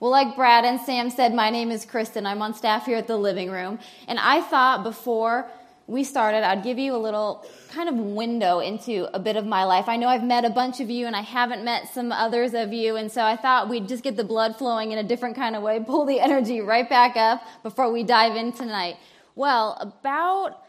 Well, like Brad and Sam said, my name is Kristin. I'm on staff here at the living room. And I thought before we started, I'd give you a little kind of window into a bit of my life. I know I've met a bunch of you and I haven't met some others of you. And so I thought we'd just get the blood flowing in a different kind of way, pull the energy right back up before we dive in tonight. Well, about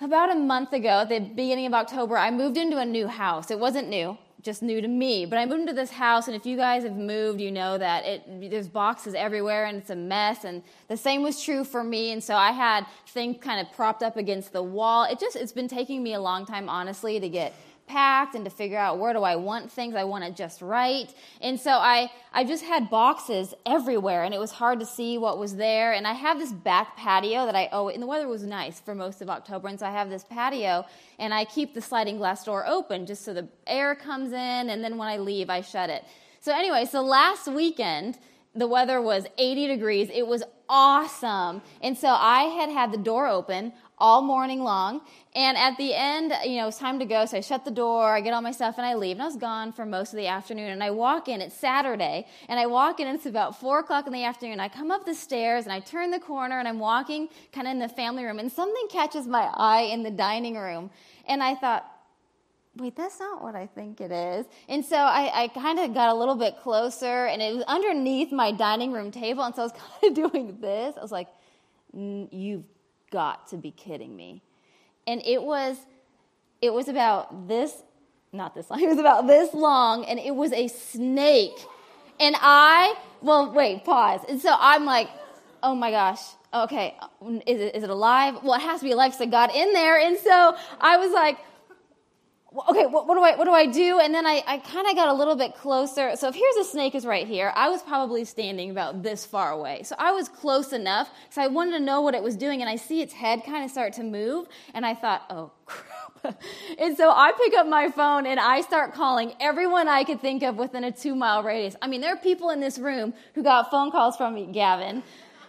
about a month ago, at the beginning of October, I moved into a new house. It wasn't new, just new to me. But I moved into this house, and if you guys have moved, you know that it, there's boxes everywhere and it's a mess. And the same was true for me. And so I had things kind of propped up against the wall. It just, it's been taking me a long time, honestly, to get packed and to figure out where do I want things. I want it just right. And so I, I just had boxes everywhere and it was hard to see what was there. And I have this back patio that I owe, and the weather was nice for most of October. And so I have this patio and I keep the sliding glass door open just so the air comes in. And then when I leave, I shut it. So anyway, so last weekend, the weather was 80 degrees. It was awesome. And so I had had the door open all morning long. And at the end, you know, it's time to go. So I shut the door, I get all my stuff, and I leave. And I was gone for most of the afternoon. And I walk in, it's Saturday, and I walk in, and it's about four o'clock in the afternoon. I come up the stairs, and I turn the corner, and I'm walking kind of in the family room, and something catches my eye in the dining room. And I thought, wait, that's not what I think it is. And so I, I kind of got a little bit closer, and it was underneath my dining room table. And so I was kind of doing this. I was like, you've got to be kidding me. And it was it was about this not this long. It was about this long and it was a snake. And I well, wait, pause. And so I'm like, "Oh my gosh. Okay, is it, is it alive? Well, it has to be alive because I got in there." And so I was like, okay, what, what, do I what do I do? And then I, I kind of got a little bit closer. So if here's a snake is right here, I was probably standing about this far away. So I was close enough because I wanted to know what it was doing, and I see its head kind of start to move, and I thought, oh crap. and so I pick up my phone and I start calling everyone I could think of within a two mile radius. I mean, there are people in this room who got phone calls from me, Gavin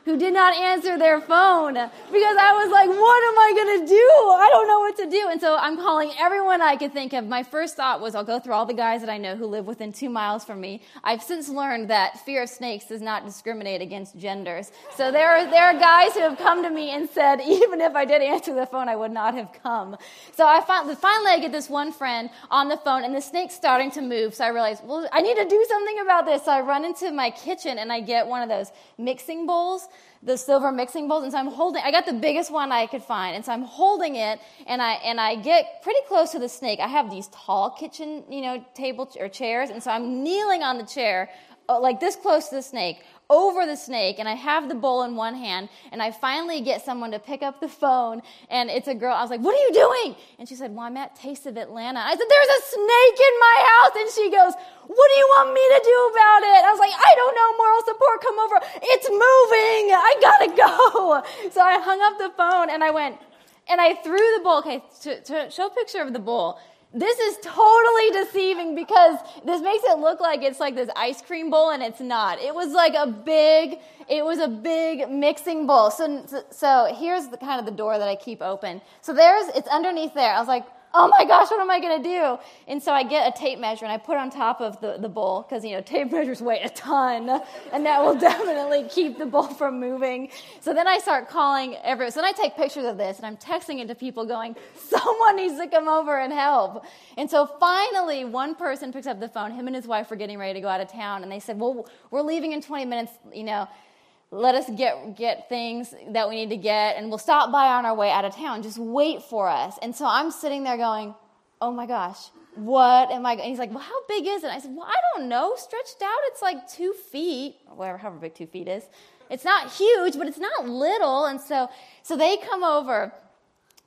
who did not answer their phone because I was like, what am I going to do? I don't know what to do. And so I'm calling everyone I could think of. My first thought was I'll go through all the guys that I know who live within two miles from me. I've since learned that fear of snakes does not discriminate against genders. So there are, there are guys who have come to me and said, even if I did answer the phone, I would not have come. So I found, finally I get this one friend on the phone and the snake's starting to move. So I realized, well, I need to do something about this. So I run into my kitchen and I get one of those mixing bowls the silver mixing bowls, and so I'm holding. I got the biggest one I could find, and so I'm holding it, and I and I get pretty close to the snake. I have these tall kitchen, you know, table or chairs, and so I'm kneeling on the chair, uh, like this close to the snake, over the snake and I have the bowl in one hand and I finally get someone to pick up the phone and it's a girl. I was like, what are you doing? And she said, well, I'm at Taste of Atlanta. I said, there's a snake in my house. And she goes, what do you want me to do about it? I was like, I don't know, moral support, come over. It's moving. I gotta go. So I hung up the phone and I went, and I threw the bowl. Okay, to, to show a picture of the bowl. This is totally deceiving because this makes it look like it's like this ice cream bowl and it's not. It was like a big, it was a big mixing bowl. So, so here's the kind of the door that I keep open. So there's, it's underneath there. I was like, oh my gosh, what am I going to do? And so I get a tape measure and I put on top of the, the bowl because, you know, tape measures weigh a ton and that will definitely keep the bowl from moving. So then I start calling everyone. So then I take pictures of this and I'm texting it to people going, someone needs to come over and help. And so finally, one person picks up the phone. Him and his wife were getting ready to go out of town and they said, well, we're leaving in 20 minutes, you know let us get get things that we need to get and we'll stop by on our way out of town. Just wait for us. And so i'm sitting there going oh my gosh what am i and he's like well how big is it? I said well i don't know. Stretched out it's like two feet or whatever however big two feet is. It's not huge but it's not little. And so so they come over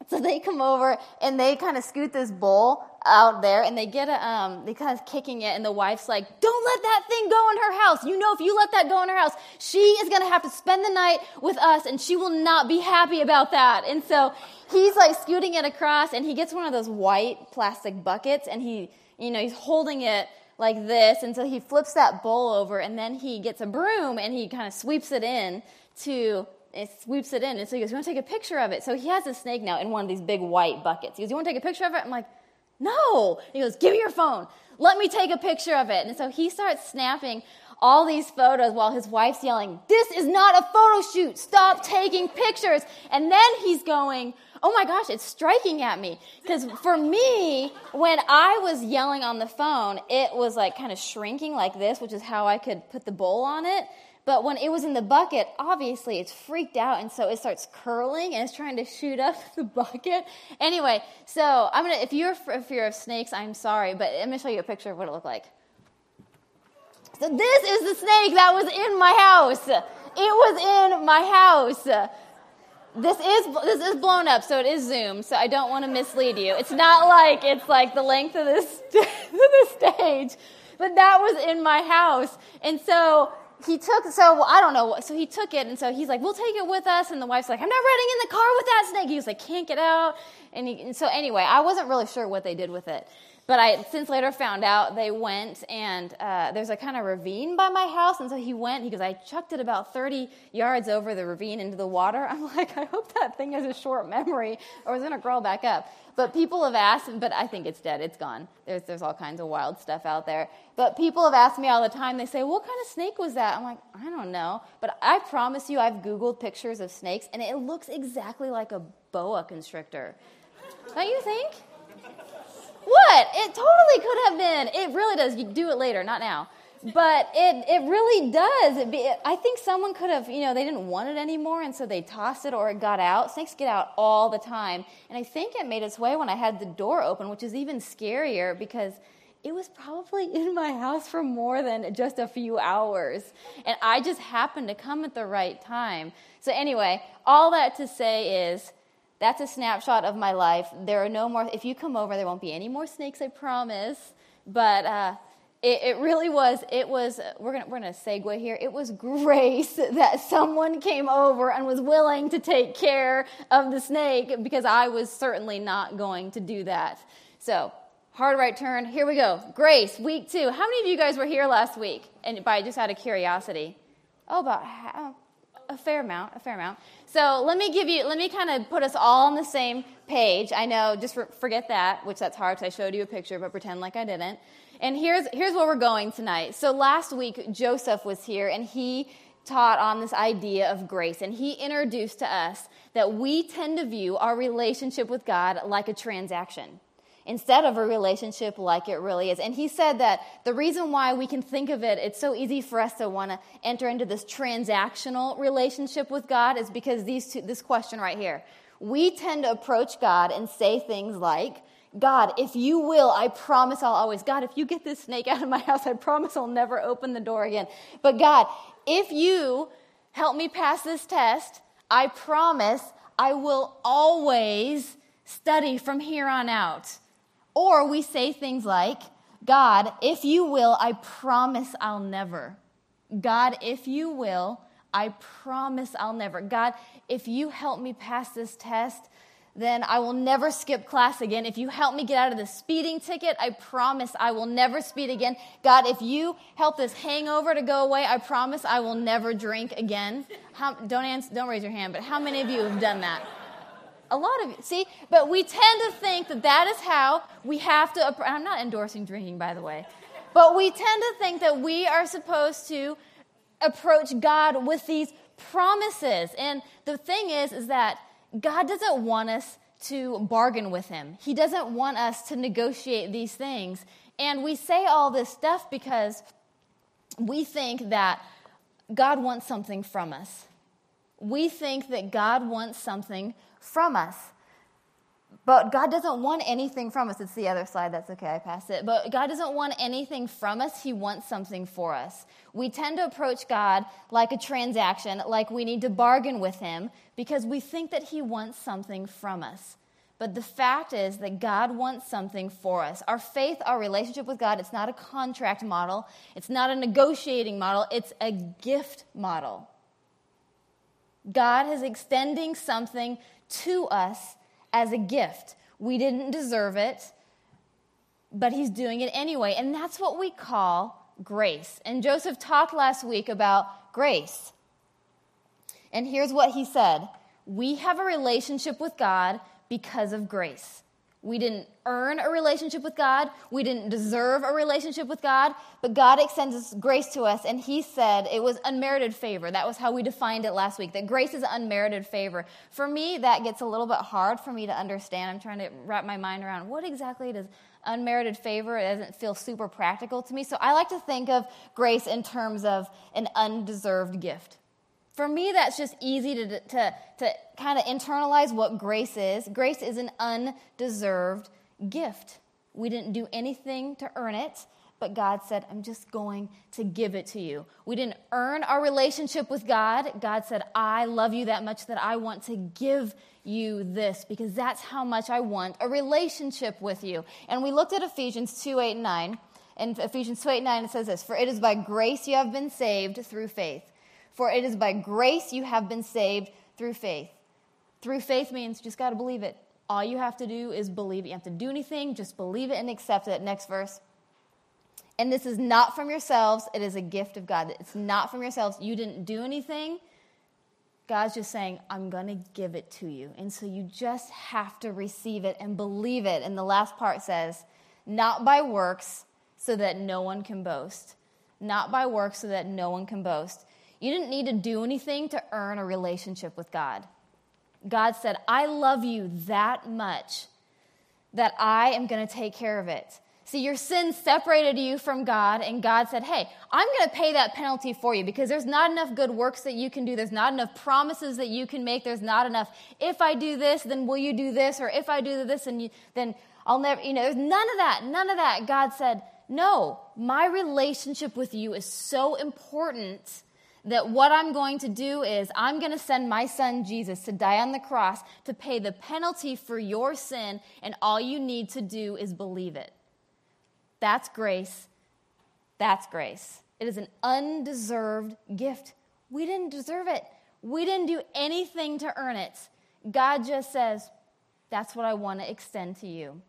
so they come over and they kind of scoot this bowl out there and they get a, um, they kind of kicking it and the wife's like, don't let that thing go in her house. You know, if you let that go in her house, she is going to have to spend the night with us and she will not be happy about that. And so he's like scooting it across and he gets one of those white plastic buckets and he, you know, he's holding it like this. And so he flips that bowl over and then he gets a broom and he kind of sweeps it in to it sweeps it in. And so he goes, You want to take a picture of it? So he has a snake now in one of these big white buckets. He goes, You want to take a picture of it? I'm like, No. He goes, Give me your phone. Let me take a picture of it. And so he starts snapping all these photos while his wife's yelling, This is not a photo shoot. Stop taking pictures. And then he's going, Oh my gosh, it's striking at me. Because for me, when I was yelling on the phone, it was like kind of shrinking like this, which is how I could put the bowl on it. But when it was in the bucket, obviously it's freaked out, and so it starts curling and it's trying to shoot up the bucket. Anyway, so I'm gonna. If you're a fear of snakes, I'm sorry, but I'm gonna show you a picture of what it looked like. So this is the snake that was in my house. It was in my house. This is this is blown up, so it is zoomed. So I don't want to mislead you. It's not like it's like the length of this the stage, but that was in my house, and so he took, so I don't know, so he took it, and so he's like, we'll take it with us. And the wife's like, I'm not riding in the car with that snake. He was like, can't get out. And, he, and so anyway, I wasn't really sure what they did with it. But I since later found out they went and uh, there's a kind of ravine by my house, and so he went. He goes, I chucked it about 30 yards over the ravine into the water. I'm like, I hope that thing has a short memory, or it's gonna crawl back up. But people have asked, but I think it's dead. It's gone. There's there's all kinds of wild stuff out there. But people have asked me all the time. They say, What kind of snake was that? I'm like, I don't know. But I promise you, I've googled pictures of snakes, and it looks exactly like a boa constrictor. Don't you think? What? It totally could have been. It really does. You do it later, not now. But it, it really does. It be, I think someone could have, you know, they didn't want it anymore, and so they tossed it or it got out. Snakes get out all the time. And I think it made its way when I had the door open, which is even scarier because it was probably in my house for more than just a few hours. And I just happened to come at the right time. So, anyway, all that to say is that's a snapshot of my life. There are no more, if you come over, there won't be any more snakes, I promise. But uh, it, it, really was, it was, we're gonna we're gonna segue here. It was grace that someone came over and was willing to take care of the snake because I was certainly not going to do that. So, hard right turn. Here we go. Grace, week two. How many of you guys were here last week? And by just out of curiosity? Oh, about half, a fair amount, a fair amount. So let me give you, let me kind of put us all on the same page. I know, just for, forget that, which that's hard because I showed you a picture, but pretend like I didn't. And here's, here's where we're going tonight. So last week, Joseph was here and he taught on this idea of grace. And he introduced to us that we tend to view our relationship with God like a transaction instead of a relationship like it really is. And he said that the reason why we can think of it, it's so easy for us to want to enter into this transactional relationship with God is because these two, this question right here. We tend to approach God and say things like, God, if you will, I promise I'll always. God, if you get this snake out of my house, I promise I'll never open the door again. But God, if you help me pass this test, I promise I will always study from here on out. Or we say things like, God, if you will, I promise I'll never. God, if you will, I promise I'll never. God, if you help me pass this test, then I will never skip class again. If you help me get out of the speeding ticket, I promise I will never speed again. God, if you help this hangover to go away, I promise I will never drink again. How, don't, answer, don't raise your hand, but how many of you have done that? A lot of see? But we tend to think that that is how we have to i'm not endorsing drinking by the way. But we tend to think that we are supposed to approach god with these promises. And the thing is is that god doesn't want us to bargain with him. He doesn't want us to negotiate these things. And we say all this stuff because we think that god wants something from us. We think that god wants something from us. But God doesn't want anything from us. It's the other slide. That's okay. I passed it. But God doesn't want anything from us. He wants something for us. We tend to approach God like a transaction, like we need to bargain with Him because we think that He wants something from us. But the fact is that God wants something for us. Our faith, our relationship with God, it's not a contract model, it's not a negotiating model, it's a gift model. God is extending something to us as a gift. We didn't deserve it, but He's doing it anyway. And that's what we call grace. And Joseph talked last week about grace. And here's what he said We have a relationship with God because of grace. We didn't earn a relationship with God. We didn't deserve a relationship with God. But God extends grace to us, and He said it was unmerited favor. That was how we defined it last week, that grace is unmerited favor. For me, that gets a little bit hard for me to understand. I'm trying to wrap my mind around what exactly does unmerited favor. It doesn't feel super practical to me. So I like to think of grace in terms of an undeserved gift. For me, that's just easy to, to, to kind of internalize what grace is. Grace is an undeserved gift. We didn't do anything to earn it, but God said, I'm just going to give it to you. We didn't earn our relationship with God. God said, I love you that much that I want to give you this because that's how much I want a relationship with you. And we looked at Ephesians 2 8 and 9. In Ephesians 2 8 9, it says this For it is by grace you have been saved through faith. For it is by grace you have been saved through faith. Through faith means just got to believe it. All you have to do is believe it. You have to do anything, just believe it and accept it. Next verse. And this is not from yourselves, it is a gift of God. It's not from yourselves. You didn't do anything. God's just saying, I'm going to give it to you. And so you just have to receive it and believe it. And the last part says, not by works, so that no one can boast. Not by works, so that no one can boast. You didn't need to do anything to earn a relationship with God. God said, I love you that much that I am going to take care of it. See, your sin separated you from God, and God said, Hey, I'm going to pay that penalty for you because there's not enough good works that you can do. There's not enough promises that you can make. There's not enough, if I do this, then will you do this? Or if I do this, and you, then I'll never, you know, there's none of that. None of that. God said, No, my relationship with you is so important that what I'm going to do is I'm going to send my son Jesus to die on the cross to pay the penalty for your sin, and all you need to do is believe it. That's grace. That's grace. It is an undeserved gift. We didn't deserve it, we didn't do anything to earn it. God just says, That's what I want to extend to you.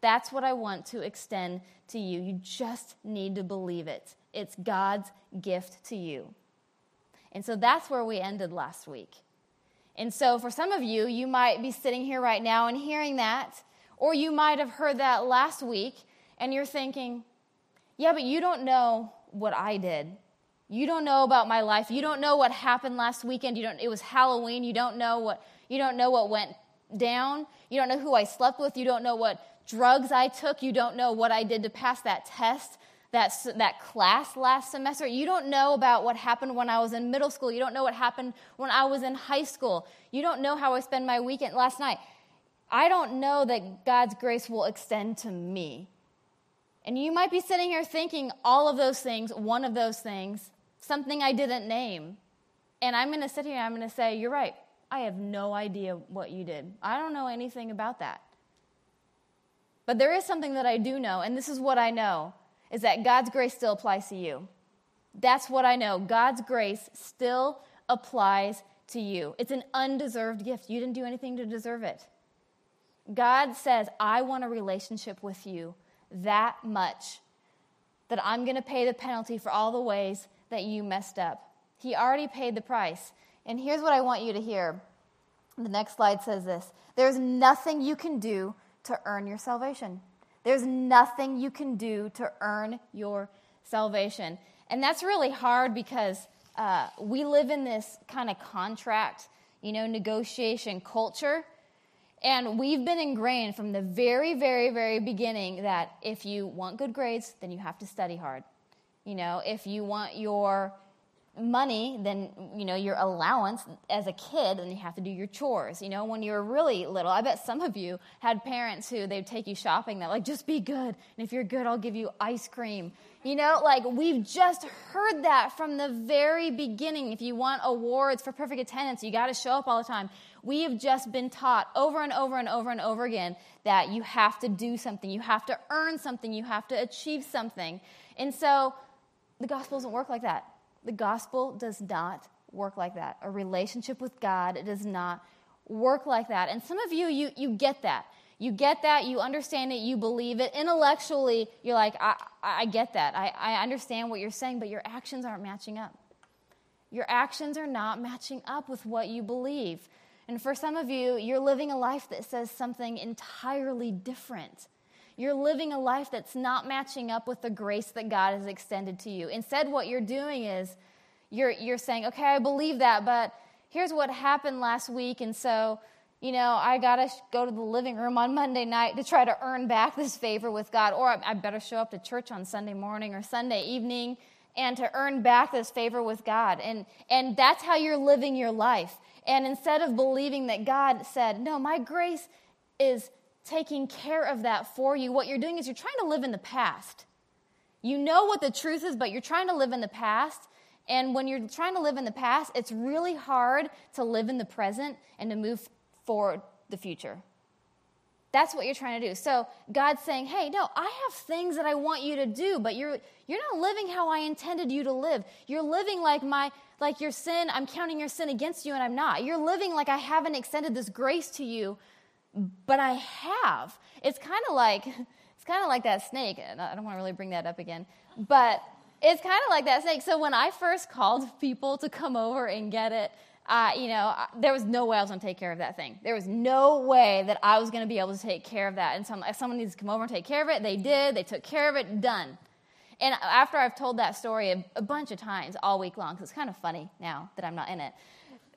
That's what I want to extend to you. You just need to believe it. It's God's gift to you. And so that's where we ended last week. And so for some of you, you might be sitting here right now and hearing that, or you might have heard that last week and you're thinking, yeah, but you don't know what I did. You don't know about my life. You don't know what happened last weekend. You don't it was Halloween. You don't know what you don't know what went down. You don't know who I slept with. You don't know what drugs I took. You don't know what I did to pass that test that, that class last semester. You don't know about what happened when I was in middle school. You don't know what happened when I was in high school. You don't know how I spent my weekend last night. I don't know that God's grace will extend to me. And you might be sitting here thinking all of those things, one of those things, something I didn't name. And I'm going to sit here and I'm going to say, You're right. I have no idea what you did. I don't know anything about that. But there is something that I do know, and this is what I know is that God's grace still applies to you. That's what I know. God's grace still applies to you. It's an undeserved gift. You didn't do anything to deserve it. God says, I want a relationship with you that much that I'm going to pay the penalty for all the ways that you messed up. He already paid the price. And here's what I want you to hear. The next slide says this There's nothing you can do to earn your salvation. There's nothing you can do to earn your salvation. And that's really hard because uh, we live in this kind of contract, you know, negotiation culture. And we've been ingrained from the very, very, very beginning that if you want good grades, then you have to study hard. You know, if you want your money than you know your allowance as a kid and you have to do your chores you know when you were really little. I bet some of you had parents who they'd take you shopping that like just be good and if you're good i'll give you ice cream. You know like we've just heard that from the very beginning. If you want awards for perfect attendance you got to show up all the time. We have just been taught over and over and over and over again that you have to do something you have to earn something you have to achieve something. And so the gospel doesn't work like that the gospel does not work like that. A relationship with God it does not work like that. And some of you, you, you get that. You get that, you understand it, you believe it. Intellectually, you're like, I, I get that. I, I understand what you're saying, but your actions aren't matching up. Your actions are not matching up with what you believe. And for some of you, you're living a life that says something entirely different. You're living a life that's not matching up with the grace that God has extended to you. Instead, what you're doing is you're, you're saying, okay, I believe that, but here's what happened last week. And so, you know, I got to go to the living room on Monday night to try to earn back this favor with God. Or I better show up to church on Sunday morning or Sunday evening and to earn back this favor with God. And, and that's how you're living your life. And instead of believing that God said, no, my grace is taking care of that for you, what you're doing is you're trying to live in the past. You know what the truth is, but you're trying to live in the past. And when you're trying to live in the past, it's really hard to live in the present and to move forward the future. That's what you're trying to do. So God's saying, "Hey, no, I have things that I want you to do, but you're you're not living how I intended you to live. You're living like my like your sin, I'm counting your sin against you and I'm not. You're living like I haven't extended this grace to you, but I have. It's kind of like it's kind of like that snake. I don't want to really bring that up again, but it's kind of like that snake. So when I first called people to come over and get it, uh, you know, there was no way I was going to take care of that thing. There was no way that I was going to be able to take care of that. And some, someone needs to come over and take care of it. They did. They took care of it. Done. And after I've told that story a, a bunch of times all week long, because it's kind of funny now that I'm not in it.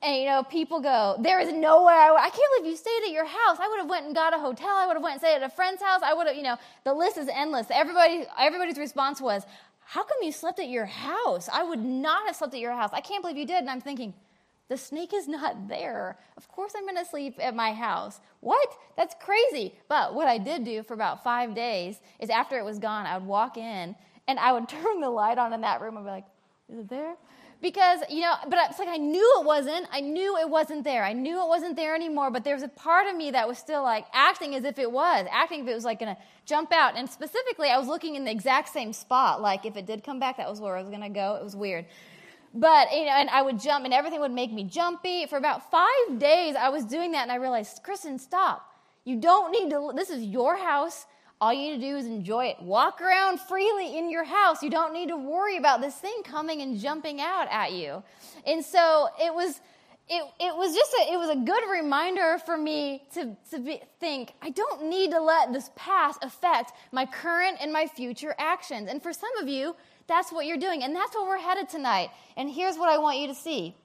And you know, people go, "There is nowhere I, I can't believe you stayed at your house. I would have went and got a hotel. I would have went and stayed at a friend's house. I would have, you know, the list is endless. Everybody, everybody's response was, "How come you slept at your house? I would not have slept at your house. I can't believe you did." And I'm thinking, the snake is not there. Of course, I'm going to sleep at my house. What? That's crazy. But what I did do for about five days is after it was gone, I would walk in and I would turn the light on in that room and be like, is it there? Because, you know, but it's like I knew it wasn't. I knew it wasn't there. I knew it wasn't there anymore, but there was a part of me that was still like acting as if it was, acting if it was like to jump out. And specifically, I was looking in the exact same spot. Like if it did come back, that was where I was to go. It was weird. But, you know, and I would jump and everything would make me jumpy. For about five days, I was doing that and I realized, Kristin, stop. You don't need to, this is your house. All you need to do is enjoy it. Walk around freely in your house. You don't need to worry about this thing coming and jumping out at you. And so it was, it, it was just a, it was a good reminder for me to, to be, think i don't need to let this past affect my current and my future actions and for some of you that's what you're doing. And that's where we're headed tonight. And here's what I want you to see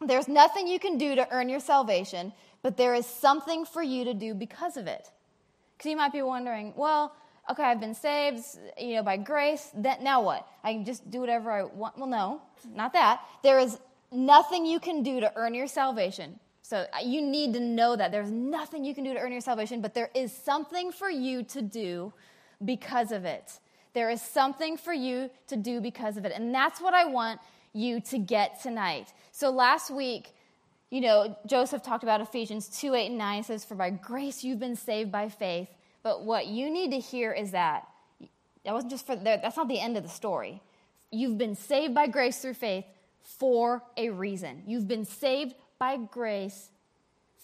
there's nothing you can do to earn your salvation, but there is something for you to do because of it. Because you might be wondering, well, okay, I've been saved, you know, by grace. That now what? I can just do whatever I want. Well, no, not that. There is nothing you can do to earn your salvation. So uh, you need to know that there's nothing you can do to earn your salvation, but there is something for you to do because of it. There is something for you to do because of it. And that's what I want you to get tonight. So last week, you know, Joseph talked about Ephesians 2 8 and 9 It says, For by grace you've been saved by faith. But what you need to hear is that that wasn't just for that's not the end of the story. You've been saved by grace through faith for a reason. You've been saved by grace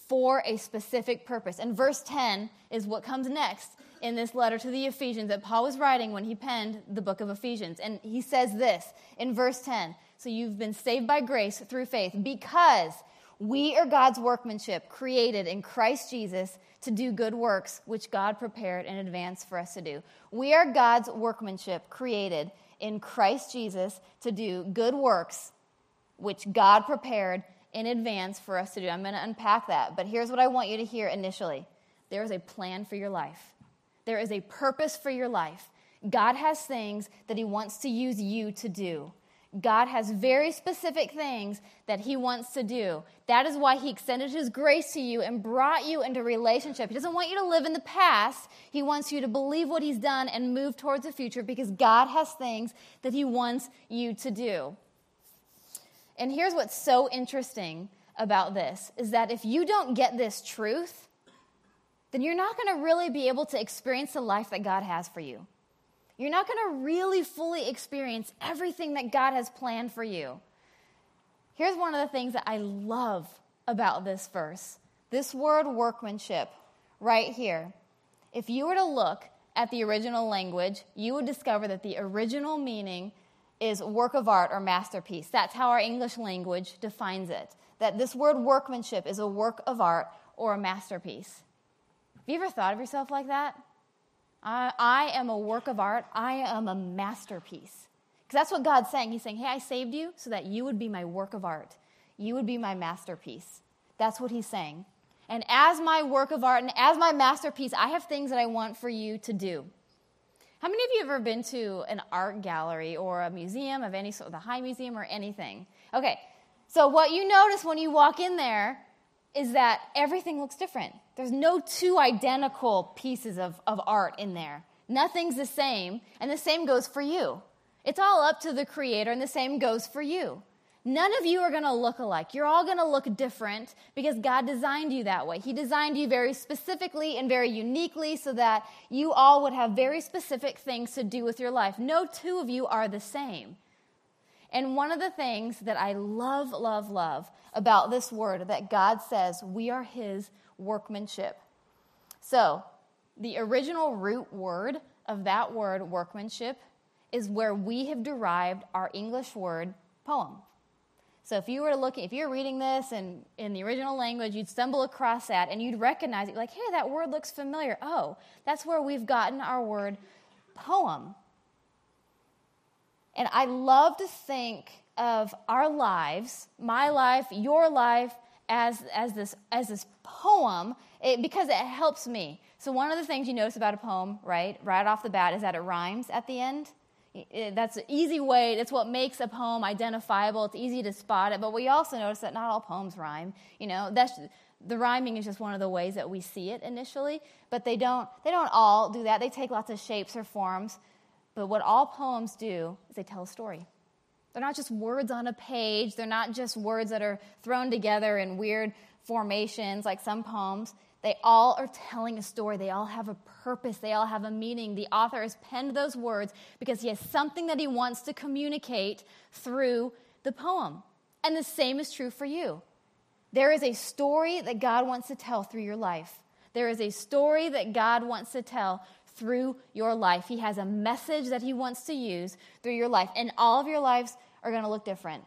for a specific purpose. And verse 10 is what comes next in this letter to the Ephesians that Paul was writing when he penned the book of Ephesians. And he says this in verse 10 So you've been saved by grace through faith because we are God's workmanship, created in Christ Jesus to do good works, which God prepared in advance for us to do. We are God's workmanship, created in Christ Jesus to do good works, which God prepared in advance for us to do. I'm going to unpack that, but here's what I want you to hear initially there is a plan for your life. There is a purpose for your life. God has things that He wants to use you to do. God has very specific things that He wants to do. That is why He extended His grace to you and brought you into relationship. He doesn't want you to live in the past. He wants you to believe what He's done and move towards the future because God has things that He wants you to do. And here's what's so interesting about this is that if you don't get this truth, then you're not going to really be able to experience the life that God has for you. You're not going to really fully experience everything that God has planned for you. Here's one of the things that I love about this verse this word workmanship, right here. If you were to look at the original language, you would discover that the original meaning is work of art or masterpiece. That's how our English language defines it. That this word workmanship is a work of art or a masterpiece. Have you ever thought of yourself like that? I, I am a work of art. I am a masterpiece. Because that's what God's saying. He's saying, Hey, I saved you so that you would be my work of art. You would be my masterpiece. That's what He's saying. And as my work of art and as my masterpiece, I have things that I want for you to do. How many of you have ever been to an art gallery or a museum of any sort, the High Museum or anything? Okay, so what you notice when you walk in there is that everything looks different. There's no two identical pieces of, of art in there. Nothing's the same, and the same goes for you. It's all up to the creator, and the same goes for you. None of you are going to look alike. You're all going to look different because God designed you that way. He designed you very specifically and very uniquely so that you all would have very specific things to do with your life. No two of you are the same. And one of the things that I love, love, love about this word that God says we are His workmanship. So, the original root word of that word, workmanship, is where we have derived our English word poem. So if you were to look, if you're reading this and in the original language, you'd stumble across that and you'd recognize it, like, hey, that word looks familiar. Oh, that's where we've gotten our word poem. And I love to think of our lives, my life, your life, as, as, this, as this poem it, because it helps me. So, one of the things you notice about a poem, right, right off the bat, is that it rhymes at the end that's an easy way, that's what makes a poem identifiable. It's easy to spot it. But we also notice that not all poems rhyme. You know, that's, the rhyming is just one of the ways that we see it initially. But they don't, they don't all do that. They take lots of shapes or forms. But what all poems do is they tell a story. They're not just words on a page, they're not just words that are thrown together in weird formations like some poems. They all are telling a story. They all have a purpose. They all have a meaning. The author has penned those words because he has something that he wants to communicate through the poem. And the same is true for you. There is a story that God wants to tell through your life. There is a story that God wants to tell through your life. He has a message that he wants to use through your life. And all of your lives are going to look different.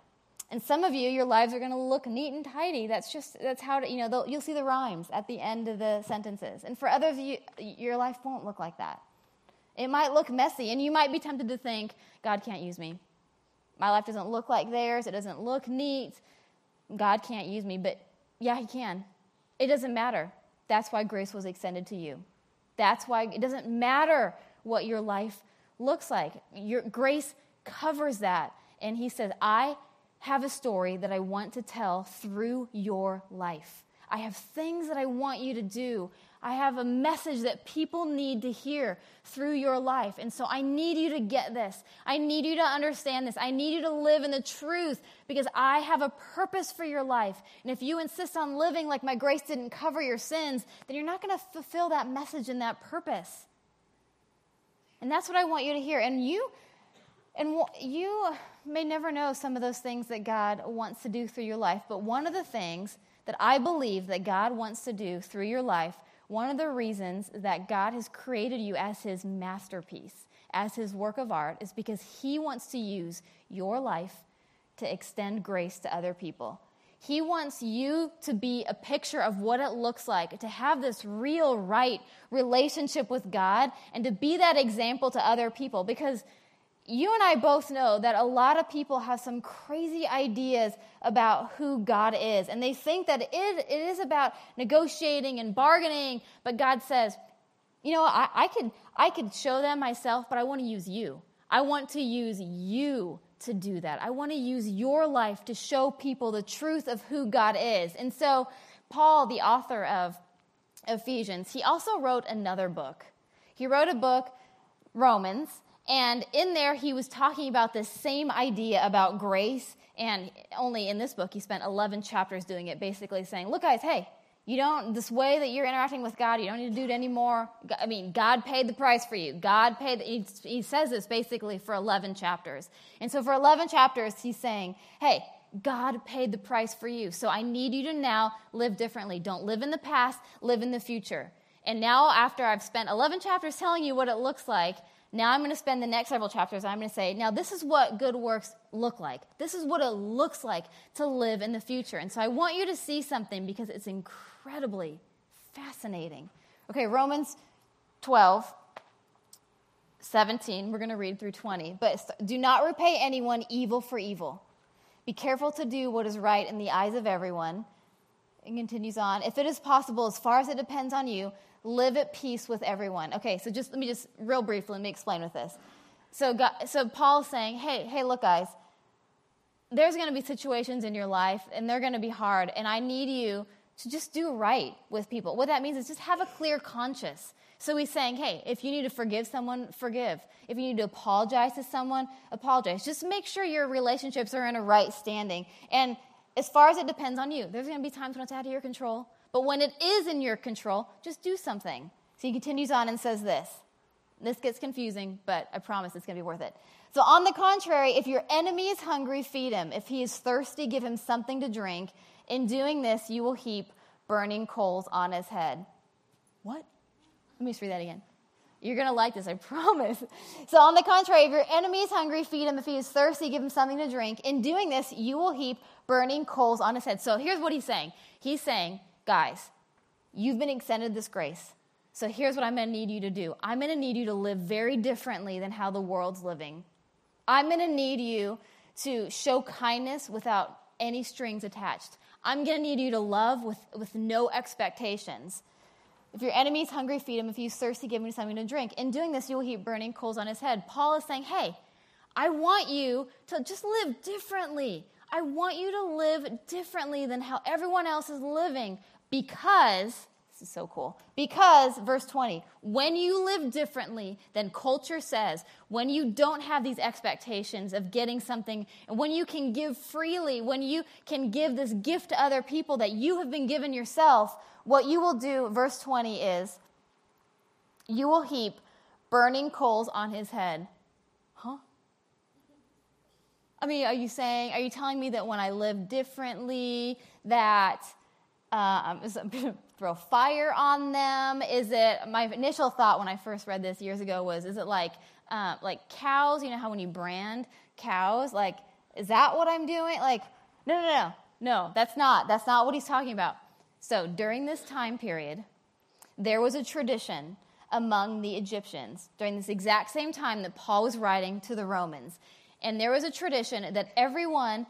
And some of you, your lives are going to look neat and tidy. That's just, that's how, to, you know, you'll see the rhymes at the end of the sentences. And for others, you, your life won't look like that. It might look messy, and you might be tempted to think, God can't use me. My life doesn't look like theirs. It doesn't look neat. God can't use me. But yeah, He can. It doesn't matter. That's why grace was extended to you. That's why it doesn't matter what your life looks like. Your grace covers that. And He says, I have a story that I want to tell through your life. I have things that I want you to do. I have a message that people need to hear through your life. And so I need you to get this. I need you to understand this. I need you to live in the truth because I have a purpose for your life. And if you insist on living like my grace didn't cover your sins, then you're not going to fulfill that message and that purpose. And that's what I want you to hear. And you and you may never know some of those things that God wants to do through your life, but one of the things that I believe that God wants to do through your life, one of the reasons that God has created you as his masterpiece, as his work of art, is because he wants to use your life to extend grace to other people. He wants you to be a picture of what it looks like to have this real, right relationship with God and to be that example to other people because you and I both know that a lot of people have some crazy ideas about who God is. And they think that it, it is about negotiating and bargaining. But God says, you know, I, I, could, I could show them myself, but I want to use you. I want to use you to do that. I want to use your life to show people the truth of who God is. And so, Paul, the author of Ephesians, he also wrote another book. He wrote a book, Romans and in there, he was talking about this same idea about grace. And only in this book, he spent 11 chapters doing it, basically saying, Look, guys, hey, you don't, this way that you're interacting with God, you don't need to do it anymore. I mean, God paid the price for you. God paid, the, he, he says this basically for 11 chapters. And so for 11 chapters, he's saying, Hey, God paid the price for you. So I need you to now live differently. Don't live in the past, live in the future. And now, after I've spent 11 chapters telling you what it looks like, Now I'm going to spend the next several chapters, I'm going to say, now this is what good works look like. This is what it looks like to live in the future. And so I want you to see something because it's incredibly fascinating. Okay, Romans 12, 17, we're going to read through 20. But do not repay anyone evil for evil. Be careful to do what is right in the eyes of everyone. And continues on. If it is possible, as far as it depends on you, live at peace with everyone. Okay, so just let me just real briefly let me explain with this. So, God, so Paul's saying, hey, hey, look, guys, there's going to be situations in your life, and they're going to be hard, and I need you to just do right with people. What that means is just have a clear conscience. So he's saying, hey, if you need to forgive someone, forgive. If you need to apologize to someone, apologize. Just make sure your relationships are in a right standing. And as far as it depends on you, there's going to be times when it's out of your control. But when it is in your control, just do something. So he continues on and says this. This gets confusing, but I promise it's going to be worth it. So, on the contrary, if your enemy is hungry, feed him. If he is thirsty, give him something to drink. In doing this, you will heap burning coals on his head. What? Let me just read that again. You're going to like this, I promise. So, on the contrary, if your enemy is hungry, feed him. If he is thirsty, give him something to drink. In doing this, you will heap burning coals on his head. So, here's what he's saying He's saying, guys, you've been extended this grace. So here's what I'm going to need you to do I'm going to need you to live very differently than how the world's living. I'm going to need you to show kindness without any strings attached. I'm going to need you to love with, with no expectations. If your enemy is hungry, feed him. If he's thirsty, give him something to drink. In doing this, you will heap burning coals on his head. Paul is saying, hey, I want you to just live differently. I want you to live differently than how everyone else is living because this is so cool. Because, verse 20, when you live differently than culture says, when you don't have these expectations of getting something, and when you can give freely, when you can give this gift to other people that you have been given yourself, what you will do, verse 20, is you will heap burning coals on his head. Huh? I mean, are you saying, are you telling me that when I live differently, that uh, throw fire on them? Is it my initial thought when I first read this years ago was, is it like uh, like cows? You know how when you brand cows, like is that what I'm doing? Like, no, no, no, no. That's not. That's not what he's talking about. So during this time period, there was a tradition among the Egyptians during this exact same time that Paul was writing to the Romans. And there was a tradition that everyone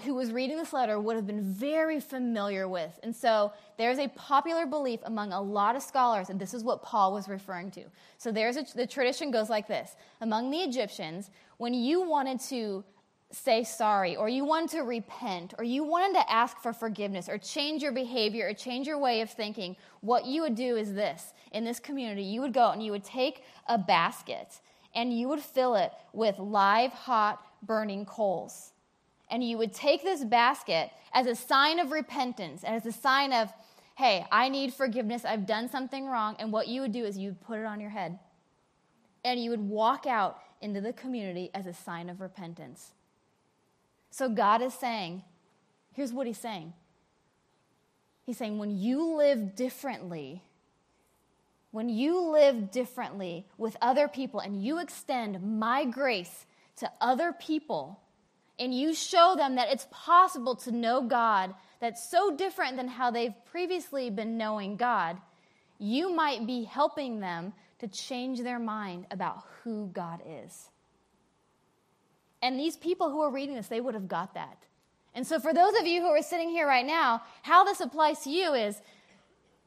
who was reading this letter would have been very familiar with. And so there's a popular belief among a lot of scholars, and this is what Paul was referring to. So there's a, the tradition goes like this Among the Egyptians, when you wanted to say sorry, or you wanted to repent, or you wanted to ask for forgiveness, or change your behavior, or change your way of thinking, what you would do is this. In this community, you would go and you would take a basket and you would fill it with live, hot, burning coals and you would take this basket as a sign of repentance, and as a sign of, hey, I need forgiveness, I've done something wrong, and what you would do is you'd put it on your head. And you would walk out into the community as a sign of repentance. So God is saying, here's what He's saying He's saying, when you live differently, when you live differently with other people and you extend my grace to other people, and you show them that it's possible to know God that's so different than how they've previously been knowing God, you might be helping them to change their mind about who God is. And these people who are reading this, they would have got that. And so, for those of you who are sitting here right now, how this applies to you is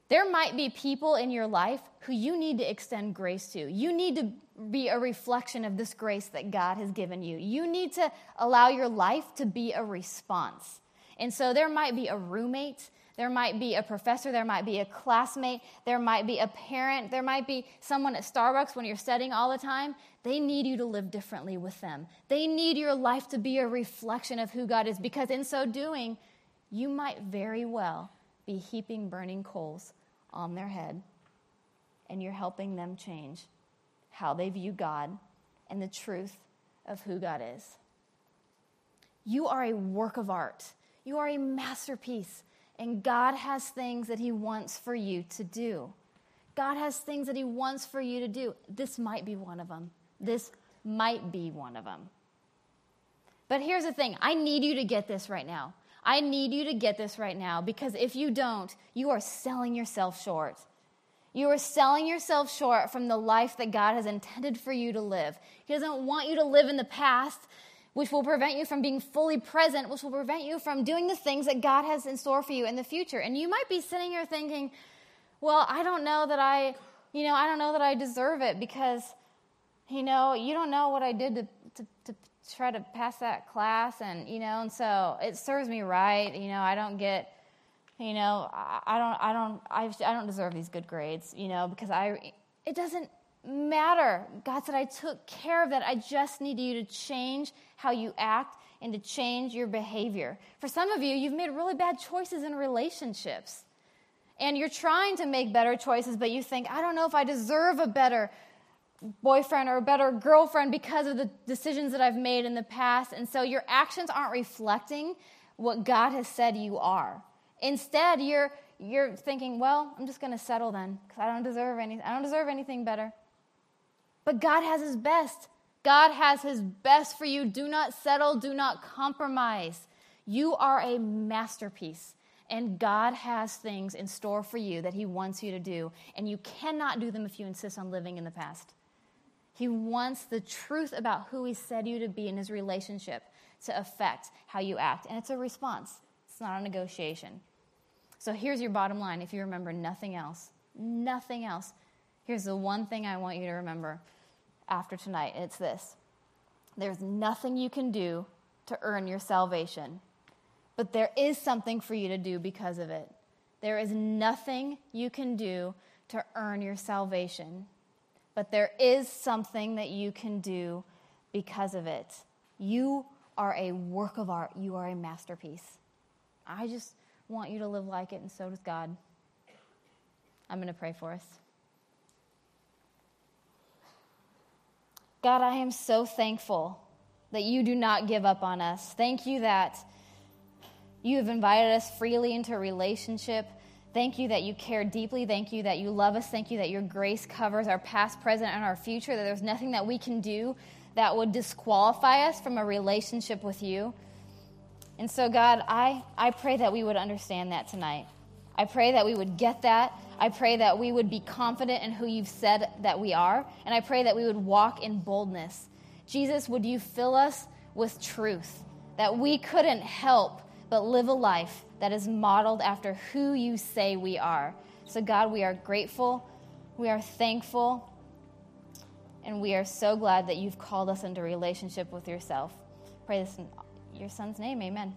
there might be people in your life who you need to extend grace to. You need to be a reflection of this grace that God has given you. You need to allow your life to be a response. And so there might be a roommate, there might be a professor, there might be a classmate, there might be a parent, there might be someone at Starbucks when you're studying all the time. They need you to live differently with them. They need your life to be a reflection of who God is because in so doing, you might very well be heaping burning coals on their head and you're helping them change how they view God and the truth of who God is. You are a work of art, you are a masterpiece, and God has things that He wants for you to do. God has things that He wants for you to do. This might be one of them. This might be one of them. But here's the thing I need you to get this right now. I need you to get this right now because if you don't, you are selling yourself short. You are selling yourself short from the life that God has intended for you to live. He doesn't want you to live in the past, which will prevent you from being fully present, which will prevent you from doing the things that God has in store for you in the future. And you might be sitting here thinking, well, I don't know that I, you know, I don't know that I deserve it because, you know, you don't know what I did to, to, try to pass that class and you know and so it serves me right you know i don't get you know i don't i don't i, I don't deserve these good grades you know because i it doesn't matter. God said i took care of that. I just need you to change how you act and to change your behavior. For some of you you've made really bad choices in relationships and you're trying to make better choices but you think i don't know if i deserve a better boyfriend or a better girlfriend because of the decisions that I've made in the past. And so your actions aren't reflecting what God has said you are. Instead, you're you're thinking, well, I'm just going to settle then because I don't deserve I don't deserve anything better. But God has his best. God has his best for you. Do not settle, do not compromise. You are a masterpiece. And God has things in store for you that He wants you to do. And you cannot do them if you insist on living in the past. He wants the truth about who He said you to be in His relationship to affect how you act. And it's a response, it's not a negotiation. So here's your bottom line if you remember nothing else. Nothing else. Here's the one thing I want you to remember after tonight it's this there's nothing you can do to earn your salvation, but there is something for you to do because of it. There is nothing you can do to earn your salvation but there is something that you can do because of it. You are a work of art, you are a masterpiece. I just want you to live like it, and so does God. I'm going to pray for us. God, I am so thankful that you do not give up on us. Thank you that you have invited us freely into a relationship Thank you that you care deeply. Thank you that you love us. Thank you that your grace covers our past, present, and our future, that there's nothing that we can do that would disqualify us from a relationship with you. And so, God, I, I pray that we would understand that tonight. I pray that we would get that. I pray that we would be confident in who you've said that we are. And I pray that we would walk in boldness. Jesus, would you fill us with truth that we couldn't help but live a life that is modeled after who you say we are. So, God, we are grateful, we are thankful, and we are so glad that you've called us into relationship with yourself. Pray this in your son's name. Amen.